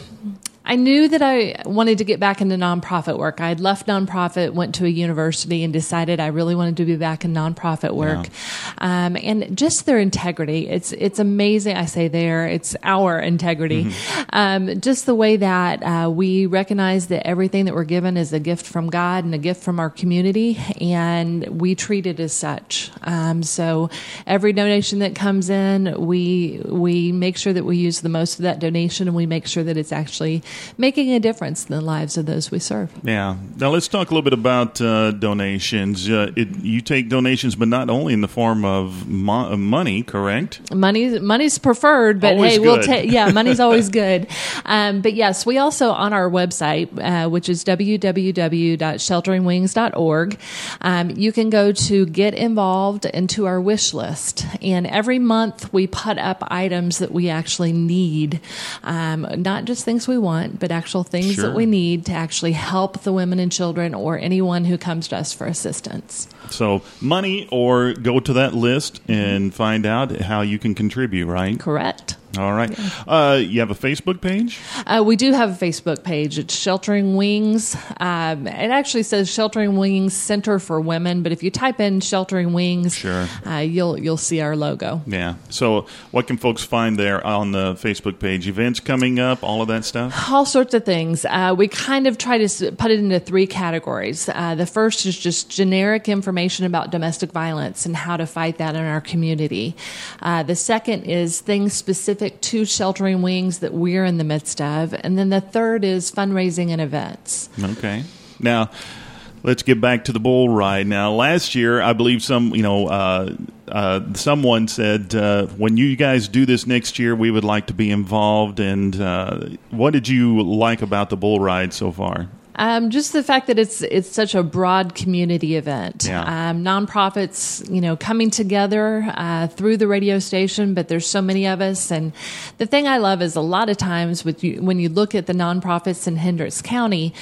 [SPEAKER 4] I knew that I wanted to get back into nonprofit work. I had left nonprofit, went to a university, and decided I really wanted to be back in nonprofit work. Um, and just their integrity, it's it's amazing. I say there, it's our integrity. Um, just the way that uh, we recognize that everything that we're given is a gift from God and a gift from our community, and we treat it as such. Um, so every donation that comes in, we we make sure that we use the most of that donation, and we make sure that it's actually making a difference in the lives of those we serve.
[SPEAKER 1] Yeah. Now let's talk a little bit about uh, donations. Uh, it, you take donations, but not only in the form of mo- money, correct?
[SPEAKER 4] Money, money's preferred, but
[SPEAKER 1] Always
[SPEAKER 4] hey, we'll take. Yeah, money's always good. Um, but yes, we also on our website, uh, which is www.shelteringwings.org, um, you can go to get involved into our wish list, and every month we put up items that we actually need, um, not just things we want, but actual things
[SPEAKER 1] Sure.
[SPEAKER 4] that we need to actually help the women and children or anyone who comes to us for assistance.
[SPEAKER 1] So money, or go to that list and find out how you can contribute. Right.
[SPEAKER 4] Correct.
[SPEAKER 1] All right. Uh, you have a Facebook page.
[SPEAKER 4] Uh, we do have a Facebook page. It's Sheltering Wings. Um, it actually says Sheltering Wings Center for Women, but if you type in Sheltering Wings,
[SPEAKER 1] Sure.
[SPEAKER 4] uh, you'll you'll see our logo.
[SPEAKER 1] Yeah. So what can folks find there on the Facebook page? Events coming up, all of that stuff.
[SPEAKER 4] All sorts of things. Uh, we kind of try to put it into three categories. Uh, the first is just generic information about domestic violence and how to fight that in our community. Uh, the second is things specific to Sheltering Wings that we're in the midst of, and then the third is fundraising and events.
[SPEAKER 1] Okay. Now, let's get back to the bull ride. Now, last year, I believe some, you know, uh, uh, someone said, uh, when you guys do this next year, we would like to be involved. And uh, what did you like about the bull ride so far?
[SPEAKER 4] Um, just the fact that it's it's such a broad community event.
[SPEAKER 1] Yeah.
[SPEAKER 4] Um, nonprofits, you know, coming together uh, through the radio station, but there's so many of us. And the thing I love is a lot of times with you, when you look at the nonprofits in Hendricks County,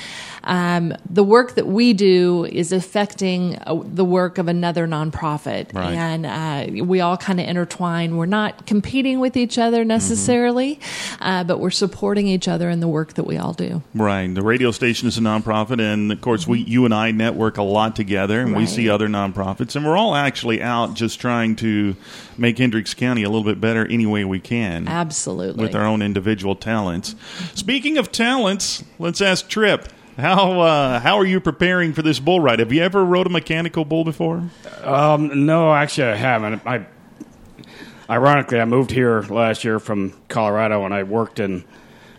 [SPEAKER 4] um, the work that we do is affecting uh, the work of another nonprofit,
[SPEAKER 1] Right.
[SPEAKER 4] and uh, we all kind of intertwine. We're not competing with each other necessarily, uh, but we're supporting each other in the work that we all do.
[SPEAKER 1] Right. The radio station is a nonprofit, and of course, we, you and I network a lot together, and we see other nonprofits, and we're all actually out just trying to make Hendricks County a little bit better any way we can.
[SPEAKER 4] Absolutely.
[SPEAKER 1] with our own individual talents. Speaking of talents, let's ask Trip. How uh, how are you preparing for this bull ride? Have you ever rode a mechanical bull before?
[SPEAKER 3] Um, no, actually, I haven't. I, ironically, I moved here last year from Colorado, and I worked in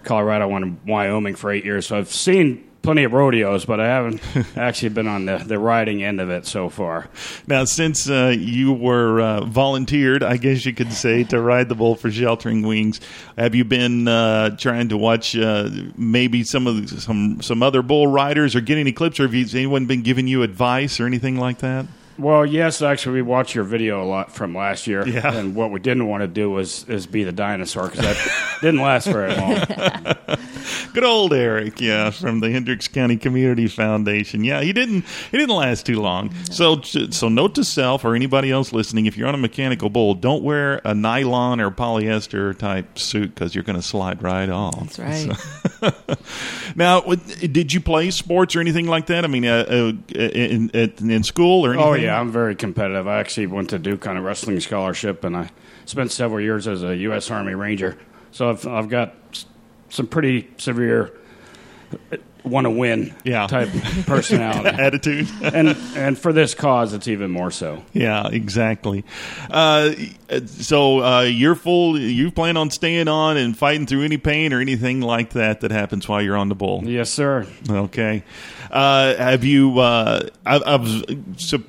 [SPEAKER 3] Colorado and Wyoming for eight years. So I've seen plenty of rodeos, but I haven't actually been on the, the riding end of it so far.
[SPEAKER 1] Now, since uh, you were uh, volunteered, I guess you could say, to ride the bull for Sheltering Wings, have you been uh, trying to watch uh, maybe some of the, some some other bull riders or get any clips, or have anyone been giving you advice or anything like that?
[SPEAKER 3] Well, yes, actually, we watched your video a lot from last year,
[SPEAKER 1] Yeah.
[SPEAKER 3] and what we didn't want to do was is be the dinosaur because that didn't last very long.
[SPEAKER 1] Good old Eric, yeah, from the Hendricks County Community Foundation. Yeah, he didn't he didn't last too long. So so note to self or anybody else listening, if you're on a mechanical bull, don't wear a nylon or polyester type suit because you're going to slide right off.
[SPEAKER 4] That's right.
[SPEAKER 1] Now, did you play sports or anything like that? I mean, uh, uh, in, in in school or anything?
[SPEAKER 3] Oh yeah, I'm very competitive. I actually went to Duke on a wrestling scholarship, and I spent several years as a U.S. Army Ranger. So I've I've got some pretty severe want to win
[SPEAKER 1] Yeah.
[SPEAKER 3] type personality,
[SPEAKER 1] attitude.
[SPEAKER 3] and and for this cause, it's even more so.
[SPEAKER 1] Yeah, exactly. Uh, so uh, you're full. You plan on staying on and fighting through any pain or anything like that that happens while you're on the bull.
[SPEAKER 3] Yes, sir.
[SPEAKER 1] Okay. Uh, have you? Uh, I've, I've so,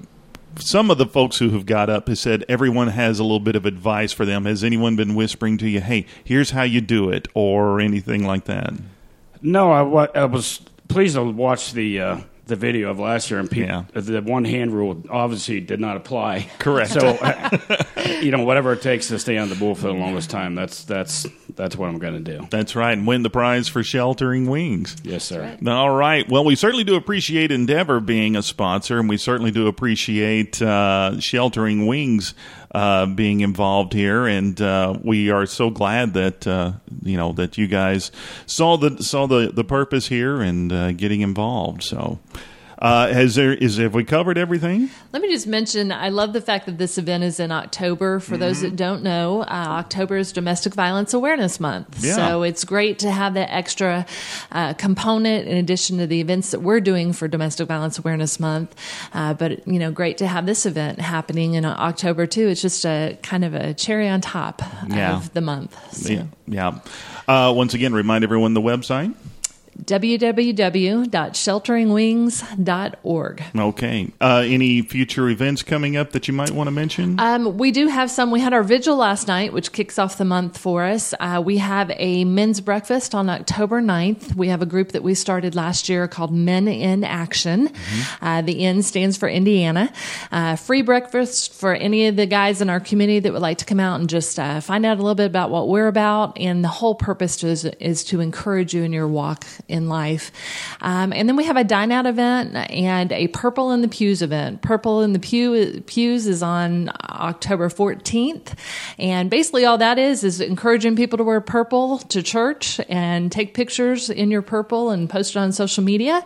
[SPEAKER 1] some of the folks who have got up has said everyone has a little bit of advice for them. Has anyone been whispering to you, "Hey, here's how you do it," or anything like that?
[SPEAKER 3] No, I, I was pleased to watch the uh, the video of last year, and people,
[SPEAKER 1] Yeah.
[SPEAKER 3] the one hand rule obviously did not apply.
[SPEAKER 1] Correct.
[SPEAKER 3] So, you know, whatever it takes to stay on the bull for the longest time, that's that's that's what I'm going to do.
[SPEAKER 1] That's right, and win the prize for sheltering wings.
[SPEAKER 3] Yes, sir.
[SPEAKER 4] right.
[SPEAKER 1] All right. Well, we certainly do appreciate Endeavor being a sponsor, and we certainly do appreciate uh, Sheltering Wings uh, being involved here. And uh, we are so glad that uh, you know that you guys saw the saw the, the purpose here and uh, getting involved. So, uh, has there is have we covered everything?
[SPEAKER 4] Let me just mention I love the fact that this event is in October. For those
[SPEAKER 1] Mm-hmm.
[SPEAKER 4] that don't know, uh, October is Domestic Violence Awareness Month.
[SPEAKER 1] Yeah.
[SPEAKER 4] So it's great to have that extra uh, component in addition to the events that we're doing for Domestic Violence Awareness Month. Uh, but, you know, great to have this event happening in October too. It's just a kind of a cherry on top
[SPEAKER 1] Yeah.
[SPEAKER 4] of the month. So.
[SPEAKER 1] Yeah. Yeah. Uh, once again, remind everyone the website.
[SPEAKER 4] www.shelteringwings.org.
[SPEAKER 1] Okay. Uh, any future events coming up that you might want to mention?
[SPEAKER 4] Um, we do have some. We had our vigil last night, which kicks off the month for us. Uh, we have a men's breakfast on October 9th. We have a group that we started last year called Men in Action. Uh, the N stands for Indiana. Uh, free breakfast for any of the guys in our community that would like to come out and just uh, find out a little bit about what we're about. And the whole purpose is, is to encourage you in your walk in life. Um, and then we have a dine out event and a Purple in the Pews event. Purple in the Pew, Pews is on October 14th. And basically all that is, is encouraging people to wear purple to church and take pictures in your purple and post it on social media.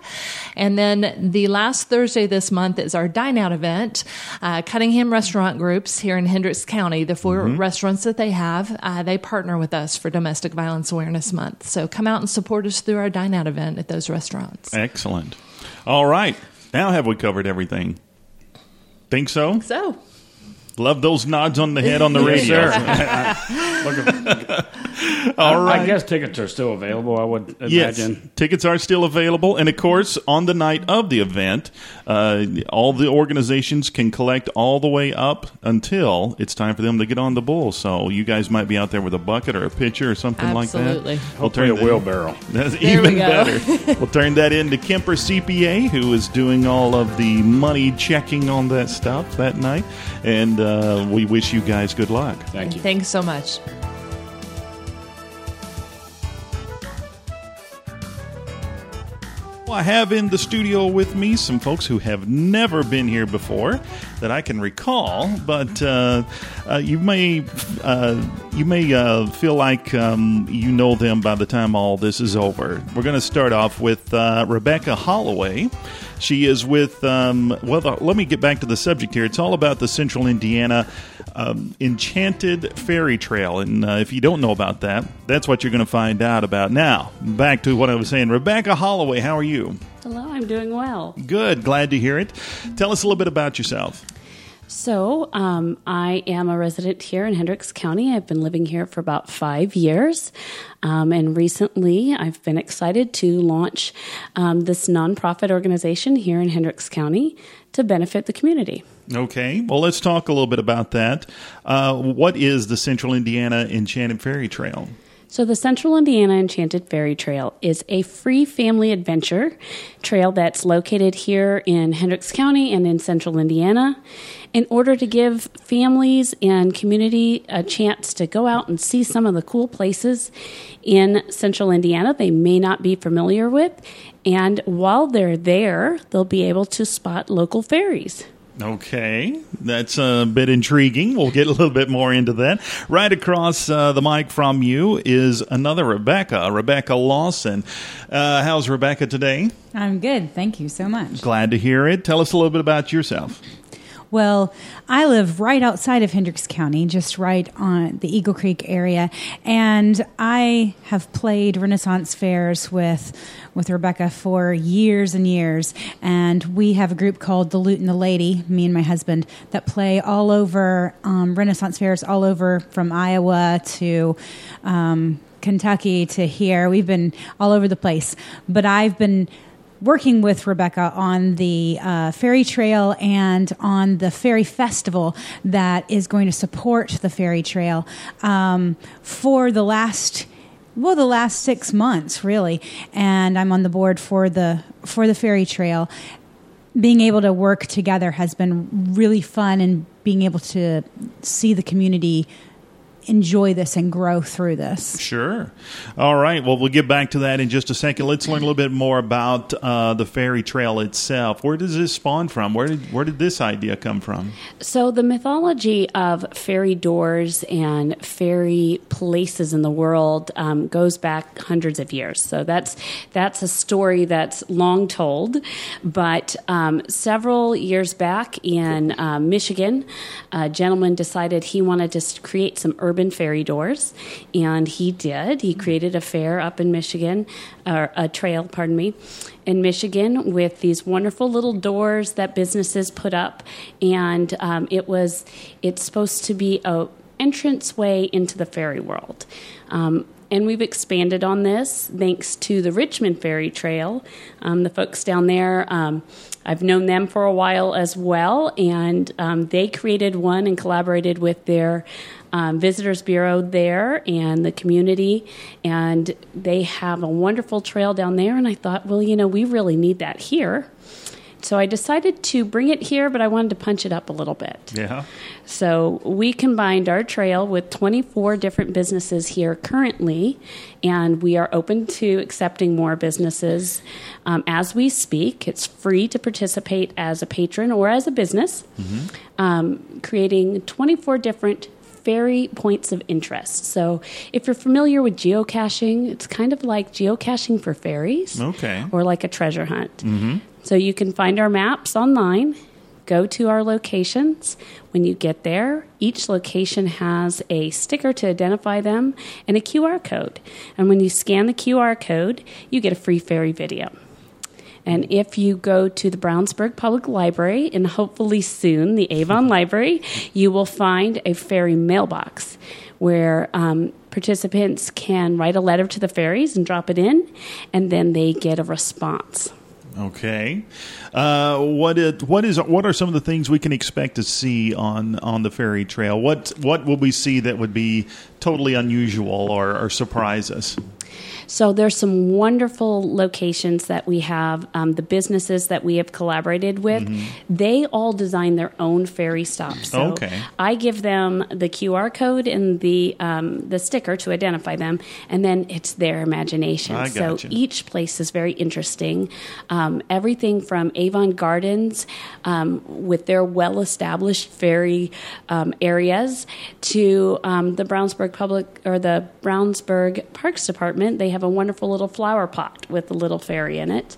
[SPEAKER 4] And then the last Thursday this month is our dine out event. Uh, Cunningham Restaurant Groups here in Hendricks County, the 4 restaurants that they have, uh, they partner with us for Domestic Violence Awareness Month. So come out and support us through our dine out event at those restaurants.
[SPEAKER 1] Excellent. All right. Now have we covered everything? Think so?
[SPEAKER 4] So,
[SPEAKER 1] Love those nods on the head on the
[SPEAKER 3] Yes,
[SPEAKER 1] radio.
[SPEAKER 3] sir.
[SPEAKER 1] All right.
[SPEAKER 3] I guess tickets are still available. I would
[SPEAKER 1] Yes,
[SPEAKER 3] imagine.
[SPEAKER 1] tickets are still available, and of course, on the night of the event, uh, all the organizations can collect all the way up until it's time for them to get on the bull. So you guys might be out there with a bucket or a pitcher or something
[SPEAKER 4] Absolutely.
[SPEAKER 1] like that.
[SPEAKER 3] Hopefully, a
[SPEAKER 1] that-
[SPEAKER 3] wheelbarrow.
[SPEAKER 1] That's
[SPEAKER 4] There
[SPEAKER 1] even
[SPEAKER 4] go.
[SPEAKER 1] better. we'll turn that into Kemper CPA, who is doing all of the money checking on that stuff that night. And uh, we wish you guys good luck.
[SPEAKER 3] Thank you.
[SPEAKER 4] thanks so much.
[SPEAKER 1] Well, I have in the studio with me some folks who have never been here before that I can recall, but uh, uh, you may uh, you may uh, feel like um, you know them by the time all this is over. We're going to start off with uh, Rebecca Holloway. She is with um, well. Let me get back to the subject here. It's all about the Central Indiana um, Enchanted Fairy Trail, and uh, if you don't know about that, that's what you're going to find out about now. Back to what I was saying. Rebecca Holloway, how are you?
[SPEAKER 5] Hello, I'm doing well.
[SPEAKER 1] Good. Glad to hear it. Tell us a little bit about yourself.
[SPEAKER 5] So, um, I am a resident here in Hendricks County. I've been living here for about five years. Um, and recently, I've been excited to launch um, this nonprofit organization here in Hendricks County to benefit the community.
[SPEAKER 1] Okay, well, let's talk a little bit about that. Uh, what is the Central Indiana Enchanted Fairy Trail?
[SPEAKER 5] So, the Central Indiana Enchanted Fairy Trail is a free family adventure trail that's located here in Hendricks County and in Central Indiana in order to give families and community a chance to go out and see some of the cool places in Central Indiana they may not be familiar with. And while they're there, they'll be able to spot local fairies.
[SPEAKER 1] Okay, that's a bit intriguing. We'll get a little bit more into that. Right across uh, the mic from you is another Rebecca, Rebecca Lawson. Uh, how's Rebecca today?
[SPEAKER 6] I'm good. Thank you so much.
[SPEAKER 1] Glad to hear it. Tell us a little bit about yourself.
[SPEAKER 6] Well, I live right outside of Hendricks County, just right on the Eagle Creek area, and I have played Renaissance fairs with with Rebecca for years and years. And we have a group called the Lute and the Lady, me and my husband, that play all over um, Renaissance fairs, all over from Iowa to. Um, Kentucky to here. We've been all over the place. But I've been working with Rebecca on the uh, Fairy Trail and on the Fairy Festival that is going to support the Fairy Trail um, for the last well the last six months really. And i'm on the board for the for the fairy trail. Being able to work together has been really fun and being able to see the community enjoy this and grow through this.
[SPEAKER 1] Sure. All right. Well, we'll get back to that in just a second. Let's learn a little bit more about uh, the fairy trail itself. Where does this spawn from? Where did where did this idea come from?
[SPEAKER 5] So the mythology of fairy doors and fairy places in the world um, goes back hundreds of years. So that's that's a story that's long told. But um, several years back in uh, Michigan, a gentleman decided he wanted to create some urban urban fairy doors, and he did. He created a fair up in Michigan, or a trail, pardon me, in Michigan with these wonderful little doors that businesses put up, and um, it was it's supposed to be a entrance way into the fairy world. Um, and we've expanded on this thanks to the Richmond Fairy Trail. Um, the folks down there, um, I've known them for a while as well, and um, they created one and collaborated with their um, Visitors Bureau there and the community, and they have a wonderful trail down there. And I thought, well, you know, we really need that here. So I decided to bring it here, but I wanted to punch it up a little bit.
[SPEAKER 1] Yeah.
[SPEAKER 5] So we combined our trail with 24 different businesses here currently, and we are open to accepting more businesses um, as we speak. It's free to participate as a patron or as a business, mm-hmm. um, creating 24 different fairy points of interest. So, if you're familiar with geocaching, it's kind of like geocaching for fairies.
[SPEAKER 1] Okay.
[SPEAKER 5] Or like a treasure hunt.
[SPEAKER 1] Mm-hmm.
[SPEAKER 5] So, you can find our maps online, go to our locations. When you get there, each location has a sticker to identify them and a QR code. And when you scan the QR code, you get a free fairy video. And if you go to the Brownsburg Public Library, and hopefully soon the Avon Library, you will find a fairy mailbox where um, participants can write a letter to the fairies and drop it in, and then they get a response.
[SPEAKER 1] Okay, uh, what it, what is what are some of the things we can expect to see on on the fairy trail? What what will we see that would be totally unusual or, or surprise us?
[SPEAKER 5] So there's some wonderful locations that we have. Um, the businesses that we have collaborated with, mm-hmm. they all design their own fairy stops. So
[SPEAKER 1] okay.
[SPEAKER 5] I give them the QR code and the um, the sticker to identify them, and then it's their imagination.
[SPEAKER 1] I
[SPEAKER 5] so
[SPEAKER 1] gotcha.
[SPEAKER 5] each place is very interesting. Um, everything from Avon Gardens um, with their well established fairy um, areas to um, the Brownsburg Public or the Brownsburg Parks Department. They have have a wonderful little flower pot with a little fairy in it.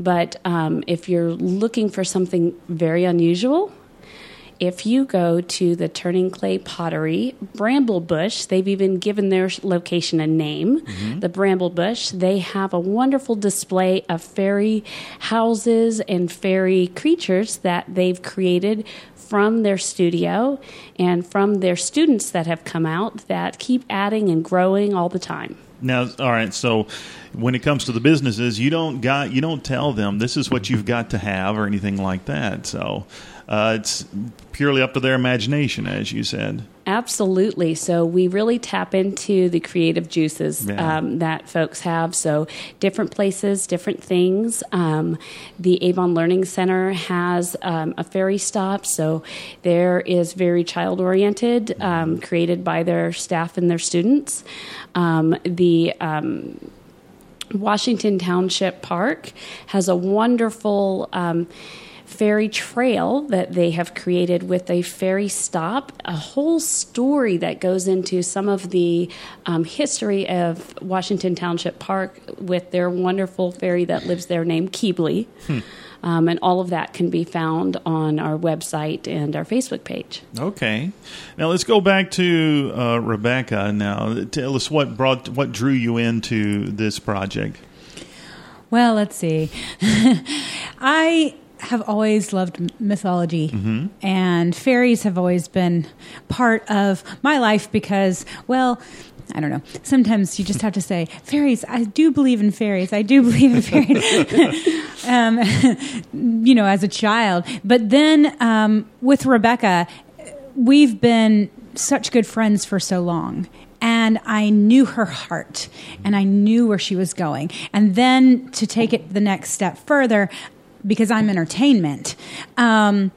[SPEAKER 5] But um, if you're looking for something very unusual, if you go to the Turning Clay Pottery, Bramble Bush, they've even given their location a name, mm-hmm. the Bramble Bush. They have a wonderful display of fairy houses and fairy creatures that they've created from their studio and from their students that have come out that keep adding and growing all the time.
[SPEAKER 1] Now, all right. So, when it comes to the businesses, you don't got you don't tell them this is what you've got to have or anything like that. So, uh, it's purely up to their imagination, as you said.
[SPEAKER 5] Absolutely. So we really tap into the creative juices
[SPEAKER 1] Yeah.
[SPEAKER 5] um, that folks have. So different places, different things. Um, the Avon Learning Center has um, a fairy stop, so there is very child oriented, um, created by their staff and their students. Um, the um, Washington Township Park has a wonderful um, trail that they have created with a fairy stop, a whole story that goes into some of the um, history of Washington Township Park with their wonderful fairy that lives there named Keebly. Um, and all of that can be found on our website and our Facebook page.
[SPEAKER 1] Okay. Now let's go back to uh, Rebecca. Now, tell us what brought what drew you into this project.
[SPEAKER 6] Well, let's see. I have always loved m- mythology, and fairies have always been part of my life because, well, I don't know. Sometimes you just have to say, fairies, I do believe in fairies. I do believe in fairies. um, you know, as a child. But then um, with Rebecca, we've been such good friends for so long. And I knew her heart and I knew where she was going. And then to take it the next step further, because I'm entertainment, um,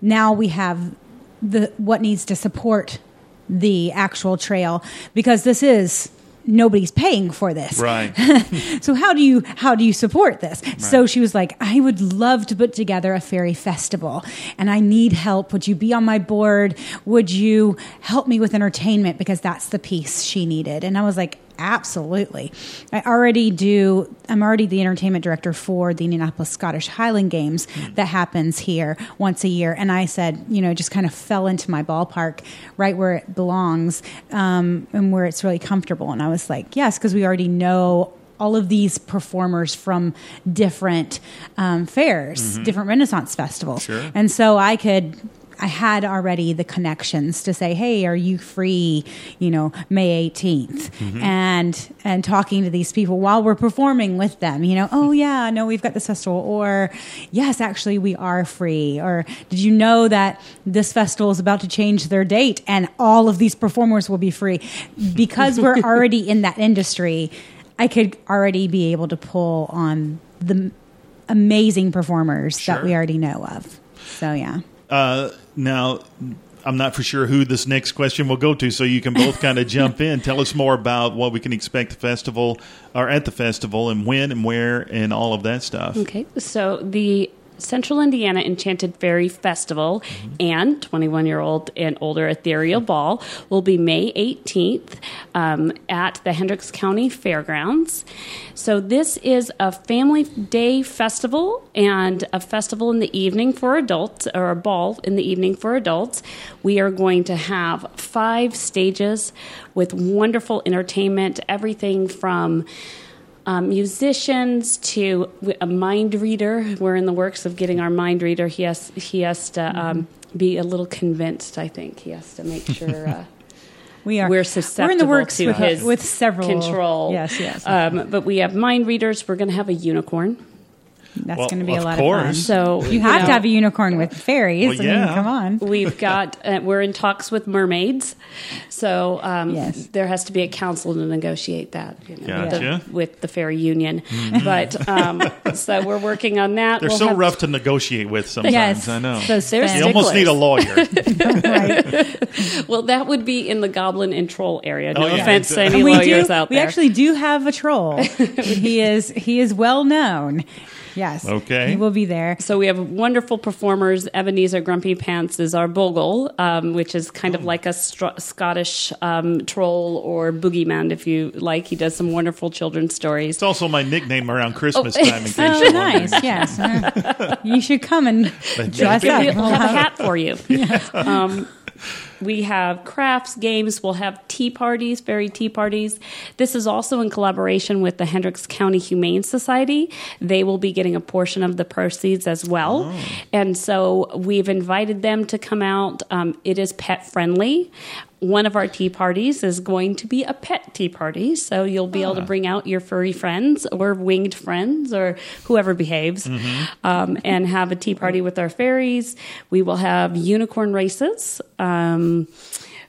[SPEAKER 6] now we have the what needs to support the actual trail because this is nobody's paying for this.
[SPEAKER 1] Right.
[SPEAKER 6] so how do you how do you support this? So she was like i would love to put together a fairy festival and i need help. Would you be on my board? Would you help me with entertainment? Because that's the piece she needed. And i was like absolutely i already do i'm already the entertainment director for the indianapolis scottish highland games that happens here once a year and i said you know just kind of fell into my ballpark right where it belongs um, and where it's really comfortable and i was like yes because we already know all of these performers from different um, fairs, different Renaissance festivals.
[SPEAKER 1] Sure.
[SPEAKER 6] And so I could, I had already the connections to say, hey, are you free, you know, May 18th? Mm-hmm. And, and talking to these people while we're performing with them, you know, oh mm-hmm. yeah, no, we've got this festival. Or yes, actually we are free. Or did you know that this festival is about to change their date and all of these performers will be free? Because we're already in that industry, I could already be able to pull on the amazing performers
[SPEAKER 1] Sure.
[SPEAKER 6] that we already know of. So yeah.
[SPEAKER 1] Uh, now, I'm not for sure who this next question will go to, so you can both kind of jump in. Tell us more about what we can expect the festival or at the festival and when and where and all of that stuff.
[SPEAKER 5] Okay, so the Central Indiana Enchanted Fairy Festival and 21 year old and older Ethereal Ball will be May 18th um, at the Hendricks County Fairgrounds. So, this is a family day festival and a festival in the evening for adults, or a ball in the evening for adults. We are going to have five stages with wonderful entertainment, everything from um, musicians to a mind reader. We're in the works of getting our mind reader. He has he has to um, be a little convinced. I think he has to make sure. Uh,
[SPEAKER 6] We are.
[SPEAKER 5] We're
[SPEAKER 6] We're in
[SPEAKER 5] susceptible
[SPEAKER 6] the works
[SPEAKER 5] to
[SPEAKER 6] with,
[SPEAKER 5] his
[SPEAKER 6] with several
[SPEAKER 5] control.
[SPEAKER 6] Yes, yes.
[SPEAKER 5] Um, but we have mind readers. We're going to have a unicorn.
[SPEAKER 6] That's
[SPEAKER 1] Well,
[SPEAKER 6] going to be a lot
[SPEAKER 1] course.
[SPEAKER 6] of fun.
[SPEAKER 5] So
[SPEAKER 6] you have
[SPEAKER 5] know,
[SPEAKER 6] to have a unicorn with fairies.
[SPEAKER 1] Well,
[SPEAKER 6] I mean,
[SPEAKER 1] yeah.
[SPEAKER 6] come on.
[SPEAKER 5] We've got uh, we're in talks with mermaids, so um,
[SPEAKER 6] Yes.
[SPEAKER 5] there has to be a council to negotiate that you know, with,
[SPEAKER 1] Gotcha.
[SPEAKER 5] the, with the fairy union. But um, so we're working on that.
[SPEAKER 1] They're
[SPEAKER 5] We'll
[SPEAKER 1] so rough to negotiate with sometimes.
[SPEAKER 6] Yes.
[SPEAKER 1] I know.
[SPEAKER 6] Those
[SPEAKER 5] There's
[SPEAKER 1] you almost need a lawyer.
[SPEAKER 6] right.
[SPEAKER 5] Well, that would be in the goblin and troll area. No
[SPEAKER 1] Oh, yeah,
[SPEAKER 5] offense to any
[SPEAKER 6] we
[SPEAKER 5] lawyers
[SPEAKER 6] do.
[SPEAKER 5] out there.
[SPEAKER 6] we actually do have a troll. he is he is well known. Yes.
[SPEAKER 1] Okay.
[SPEAKER 6] He will be there.
[SPEAKER 5] so we have wonderful performers. Ebenezer Grumpy Pants is our bogle, um, which is kind
[SPEAKER 1] Oh.
[SPEAKER 5] of like a str- Scottish um, troll or boogeyman, if you like. He does some wonderful children's stories.
[SPEAKER 1] It's also my nickname around Christmas time. In case
[SPEAKER 6] Oh,
[SPEAKER 1] you're
[SPEAKER 6] nice. Yes. Uh, you should come and dress up.
[SPEAKER 5] We'll
[SPEAKER 6] We'll
[SPEAKER 5] have a hat for you. Um, we have crafts, games. We'll have tea parties, fairy tea parties. This is also in collaboration with the Hendricks County Humane Society. They will be getting a portion of the proceeds as well.
[SPEAKER 1] Oh.
[SPEAKER 5] And so we've invited them to come out. Um, it is pet friendly. One of our tea parties is going to be a pet tea party. So you'll be able to bring out your furry friends or winged friends or whoever behaves um, and have a tea party with our fairies. We will have unicorn races. Um,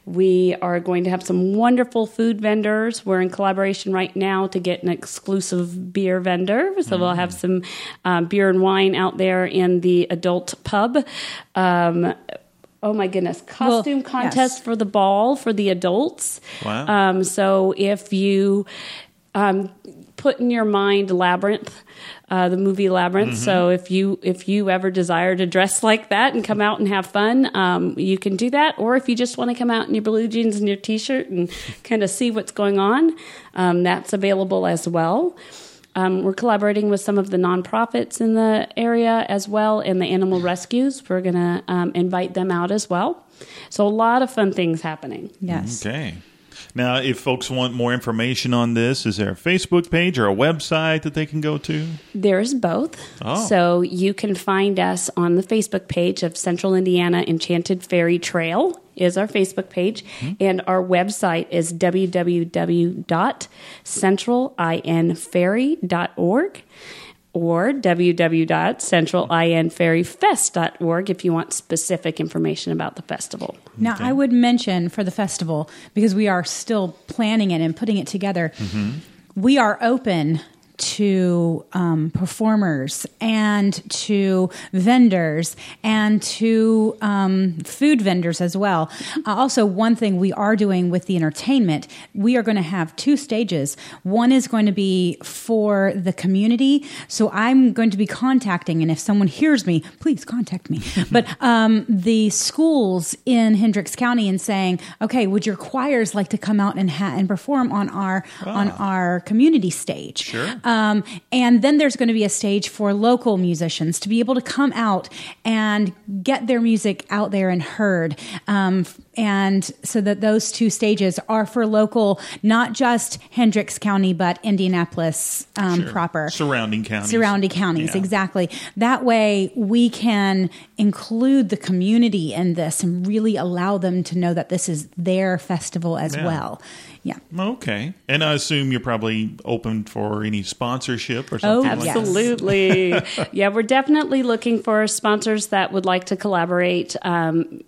[SPEAKER 5] we are going to have some wonderful food vendors. We're in collaboration right now to get an exclusive beer vendor. So we'll have some um, beer and wine out there in the adult pub. Um, oh my goodness, costume
[SPEAKER 6] yes.
[SPEAKER 5] contest for the ball for the adults.
[SPEAKER 1] Wow.
[SPEAKER 5] Um, so if you um, put in your mind Labyrinth, uh, the movie Labyrinth. So if you if you ever desire to dress like that and come out and have fun, um, you can do that. Or if you just want to come out in your blue jeans and your t-shirt and kind of see what's going on, um, that's available as well. Um, we're collaborating with some of the nonprofits in the area as well, and the animal rescues. We're going to um, invite them out as well. So a lot of fun things happening.
[SPEAKER 6] Yes.
[SPEAKER 1] Okay. Now, if folks want more information on this, is there a Facebook page or a website that they can go to?
[SPEAKER 5] There's both.
[SPEAKER 1] Oh.
[SPEAKER 5] So you can find us on the Facebook page of Central Indiana Enchanted Fairy Trail is our Facebook page, hmm. and our website is www.centralinfairy.org or www.centralinfairyfest.org if you want specific information about the festival.
[SPEAKER 6] Now, I would mention for the festival, because we are still planning it and putting it together, mm-hmm. we are open to um, performers and to vendors and to um, food vendors as well. Uh, also, one thing we are doing with the entertainment, we are going to have two stages. One is going to be for the community. So I'm going to be contacting, and if someone hears me, please contact me. but um, the schools in Hendricks County and saying, okay, would your choirs like to come out and ha- and perform on our on our community stage?
[SPEAKER 1] Sure.
[SPEAKER 6] Um, and then there's going to be a stage for local musicians to be able to come out and get their music out there and heard. Um, and so that those two stages are for local, not just Hendricks County, but Indianapolis um,
[SPEAKER 1] Sure.
[SPEAKER 6] proper.
[SPEAKER 1] Surrounding counties.
[SPEAKER 6] Surrounding counties,
[SPEAKER 1] Yeah.
[SPEAKER 6] exactly. That way we can include the community in this and really allow them to know that this is their festival as
[SPEAKER 1] Yeah.
[SPEAKER 6] well. Yeah.
[SPEAKER 1] Okay. And I assume you're probably open for any sponsorship or
[SPEAKER 6] Oh,
[SPEAKER 1] something like that.
[SPEAKER 5] Absolutely. yeah, we're definitely looking for sponsors that would like to collaborate. Um,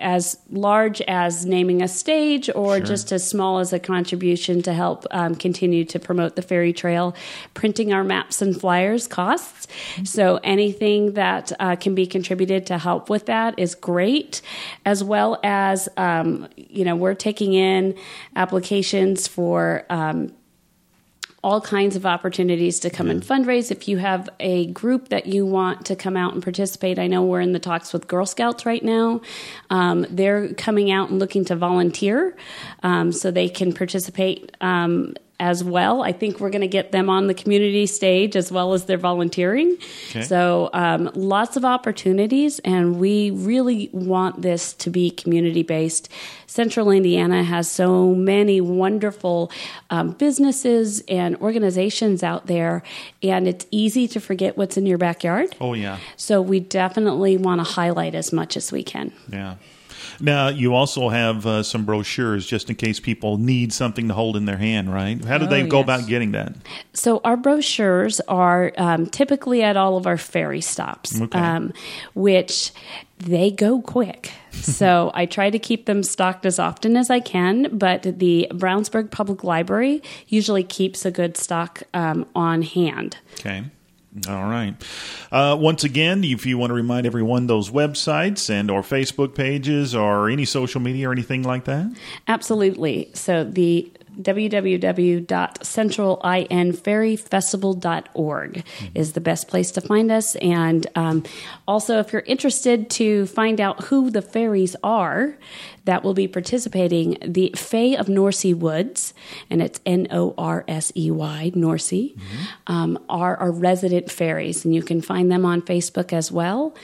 [SPEAKER 5] as large as naming a stage or
[SPEAKER 1] Sure.
[SPEAKER 5] just as small as a contribution to help um, continue to promote the fairy trail. Printing our maps and flyers costs. So anything that uh, can be contributed to help with that is great, as well as, um, you know, we're taking in applications for um, all kinds of opportunities to come and fundraise. If you have a group that you want to come out and participate, I know we're in the talks with Girl Scouts right now. Um, they're coming out and looking to volunteer um, so they can participate. Um, as well, I think we're going to get them on the community stage as well as their volunteering.
[SPEAKER 1] Okay.
[SPEAKER 5] So, um, lots of opportunities, and we really want this to be community based. Central Indiana has so many wonderful um, businesses and organizations out there, and it's easy to forget what's in your backyard.
[SPEAKER 1] Oh, yeah.
[SPEAKER 5] So, we definitely want to highlight as much as we can.
[SPEAKER 1] Yeah. Now, you also have uh, some brochures just in case people need something to hold in their hand, right? How do they
[SPEAKER 6] Oh,
[SPEAKER 1] go
[SPEAKER 6] yes.
[SPEAKER 1] about getting that?
[SPEAKER 5] So our brochures are um, typically at all of our fairy stops,
[SPEAKER 1] Okay.
[SPEAKER 5] um, which they go quick. so I try to keep them stocked as often as I can, but the Brownsburg Public Library usually keeps a good stock um, on hand.
[SPEAKER 1] Okay. All right. Uh, once again, if you want to remind everyone those websites and or Facebook pages or any social media or anything like that.
[SPEAKER 5] Absolutely. So the www.centralinfairyfestival.org is the best place to find us. And um, also, if you're interested to find out who the fairies are that will be participating, the Fae of Norsey Woods, and it's N O R S E Y, Norsey, um, are our resident fairies. And you can find them on Facebook as well.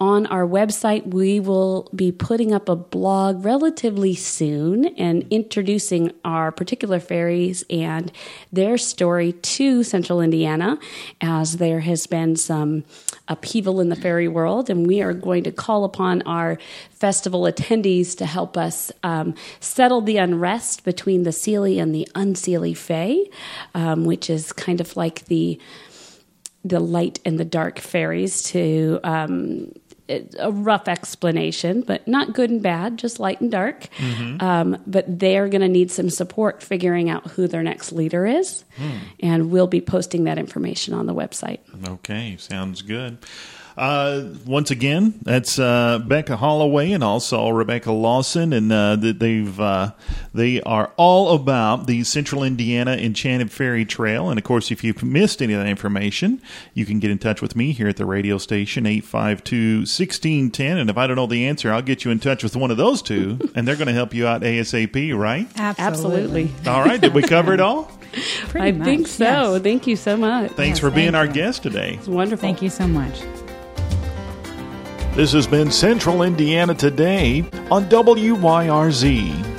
[SPEAKER 5] On our website, we will be putting up a blog relatively soon and introducing our particular fairies and their story to Central Indiana, as there has been some upheaval in the fairy world, and we are going to call upon our festival attendees to help us um, settle the unrest between the Seelie and the Unseelie Fae, um, which is kind of like the the light and the dark fairies to um, a rough explanation, but not good and bad, just light and dark. Mm-hmm. Um, but they're going to need some support figuring out who their next leader is. Mm. And we'll be posting that information on the website.
[SPEAKER 1] Okay, sounds good. Uh, once again, that's uh, Becca Holloway and also Rebecca Lawson, and uh, they've uh, they are all about the Central Indiana Enchanted Fairy Trail. And of course, if you've missed any of that information, you can get in touch with me here at the radio station 852-1610. And if I don't know the answer, I'll get you in touch with one of those two, and they're going to help you out ASAP, right?
[SPEAKER 5] Absolutely.
[SPEAKER 1] All right. Did we cover it all?
[SPEAKER 5] I much, think so. Yes. Thank you so much.
[SPEAKER 1] Thanks yes, for being our guest today.
[SPEAKER 5] It's wonderful.
[SPEAKER 6] Thank you so much.
[SPEAKER 1] This has been Central Indiana Today on WYRZ.